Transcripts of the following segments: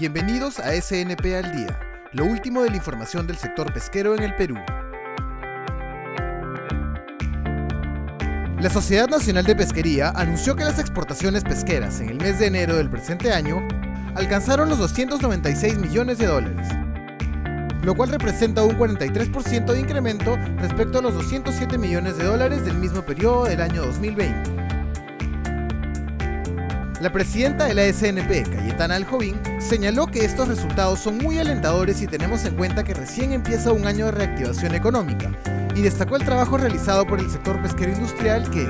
Bienvenidos a SNP al Día, lo último de la información del sector pesquero en el Perú. La Sociedad Nacional de Pesquería anunció que las exportaciones pesqueras en el mes de enero del presente año alcanzaron los 296 millones de dólares, lo cual representa un 43% de incremento respecto a los 207 millones de dólares del mismo periodo del año 2020. La presidenta de la SNP, Cayetana Aljovín, señaló que estos resultados son muy alentadores si tenemos en cuenta que recién empieza un año de reactivación económica y destacó el trabajo realizado por el sector pesquero industrial que,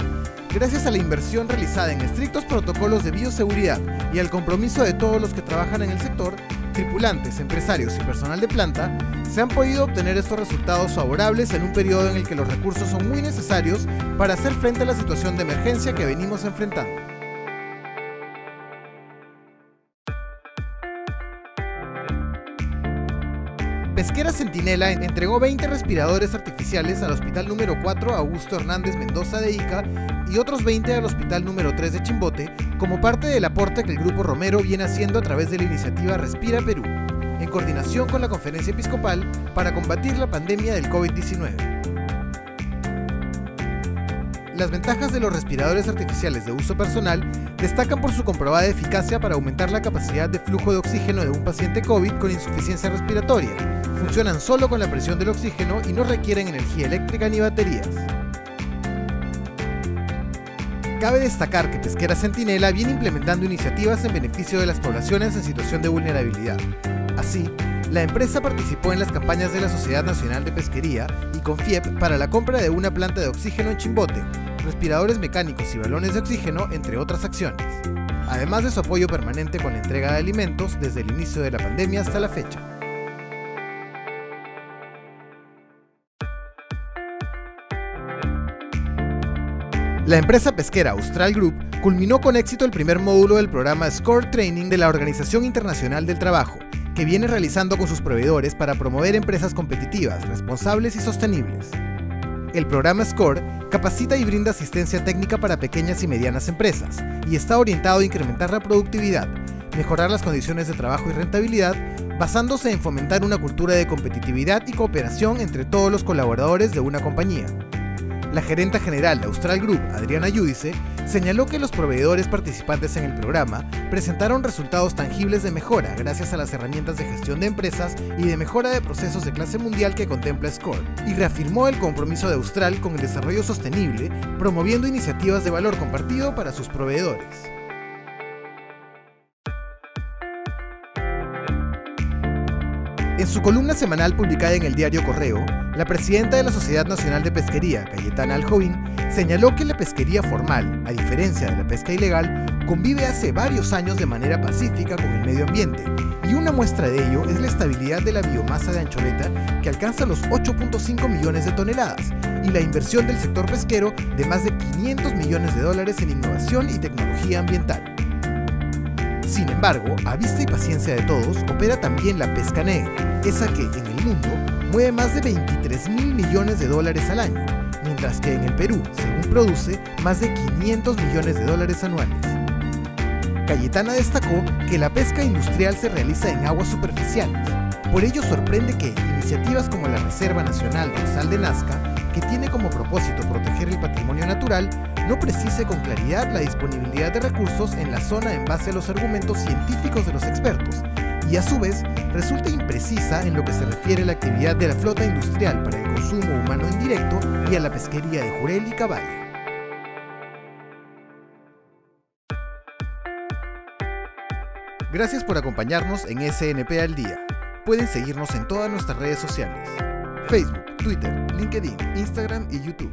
gracias a la inversión realizada en estrictos protocolos de bioseguridad y al compromiso de todos los que trabajan en el sector, tripulantes, empresarios y personal de planta, se han podido obtener estos resultados favorables en un periodo en el que los recursos son muy necesarios para hacer frente a la situación de emergencia que venimos enfrentando. Pesquera Centinela entregó 20 respiradores artificiales al Hospital número 4 Augusto Hernández Mendoza de Ica y otros 20 al Hospital número 3 de Chimbote como parte del aporte que el Grupo Romero viene haciendo a través de la iniciativa Respira Perú, en coordinación con la Conferencia Episcopal para combatir la pandemia del COVID-19. Las ventajas de los respiradores artificiales de uso personal destacan por su comprobada eficacia para aumentar la capacidad de flujo de oxígeno de un paciente COVID con insuficiencia respiratoria, funcionan solo con la presión del oxígeno y no requieren energía eléctrica ni baterías. Cabe destacar que Pesquera Centinela viene implementando iniciativas en beneficio de las poblaciones en situación de vulnerabilidad. Así, la empresa participó en las campañas de la Sociedad Nacional de Pesquería y Confiep para la compra de una planta de oxígeno en Chimbote, respiradores mecánicos y balones de oxígeno, entre otras acciones, además de su apoyo permanente con la entrega de alimentos desde el inicio de la pandemia hasta la fecha. La empresa pesquera Austral Group culminó con éxito el primer módulo del programa Score Training de la Organización Internacional del Trabajo, que viene realizando con sus proveedores para promover empresas competitivas, responsables y sostenibles. El programa SCORE capacita y brinda asistencia técnica para pequeñas y medianas empresas y está orientado a incrementar la productividad, mejorar las condiciones de trabajo y rentabilidad, basándose en fomentar una cultura de competitividad y cooperación entre todos los colaboradores de una compañía. La gerenta general de Austral Group, Adriana Yudice, señaló que los proveedores participantes en el programa presentaron resultados tangibles de mejora gracias a las herramientas de gestión de empresas y de mejora de procesos de clase mundial que contempla SCORE, y reafirmó el compromiso de Austral con el desarrollo sostenible, promoviendo iniciativas de valor compartido para sus proveedores. En su columna semanal publicada en el diario Correo, la presidenta de la Sociedad Nacional de Pesquería, Cayetana Aljovín, señaló que la pesquería formal, a diferencia de la pesca ilegal, convive hace varios años de manera pacífica con el medio ambiente, y una muestra de ello es la estabilidad de la biomasa de anchoveta que alcanza los 8.5 millones de toneladas, y la inversión del sector pesquero de más de 500 millones de dólares en innovación y tecnología ambiental. Sin embargo, a vista y paciencia de todos, opera también la pesca negra, esa que en el mundo mueve más de 23 mil millones de dólares al año, mientras que en el Perú, según produce, más de 500 millones de dólares anuales. Cayetana destacó que la pesca industrial se realiza en aguas superficiales. Por ello sorprende que iniciativas como la Reserva Nacional Sal de Nazca, que tiene como propósito proteger el patrimonio natural, no precise con claridad la disponibilidad de recursos en la zona en base a los argumentos científicos de los expertos, y a su vez resulta imprecisa en lo que se refiere a la actividad de la flota industrial para el consumo humano indirecto y a la pesquería de Jurel y Caballa. Gracias por acompañarnos en SNP al Día. Pueden seguirnos en todas nuestras redes sociales. Facebook, Twitter, LinkedIn, Instagram y YouTube.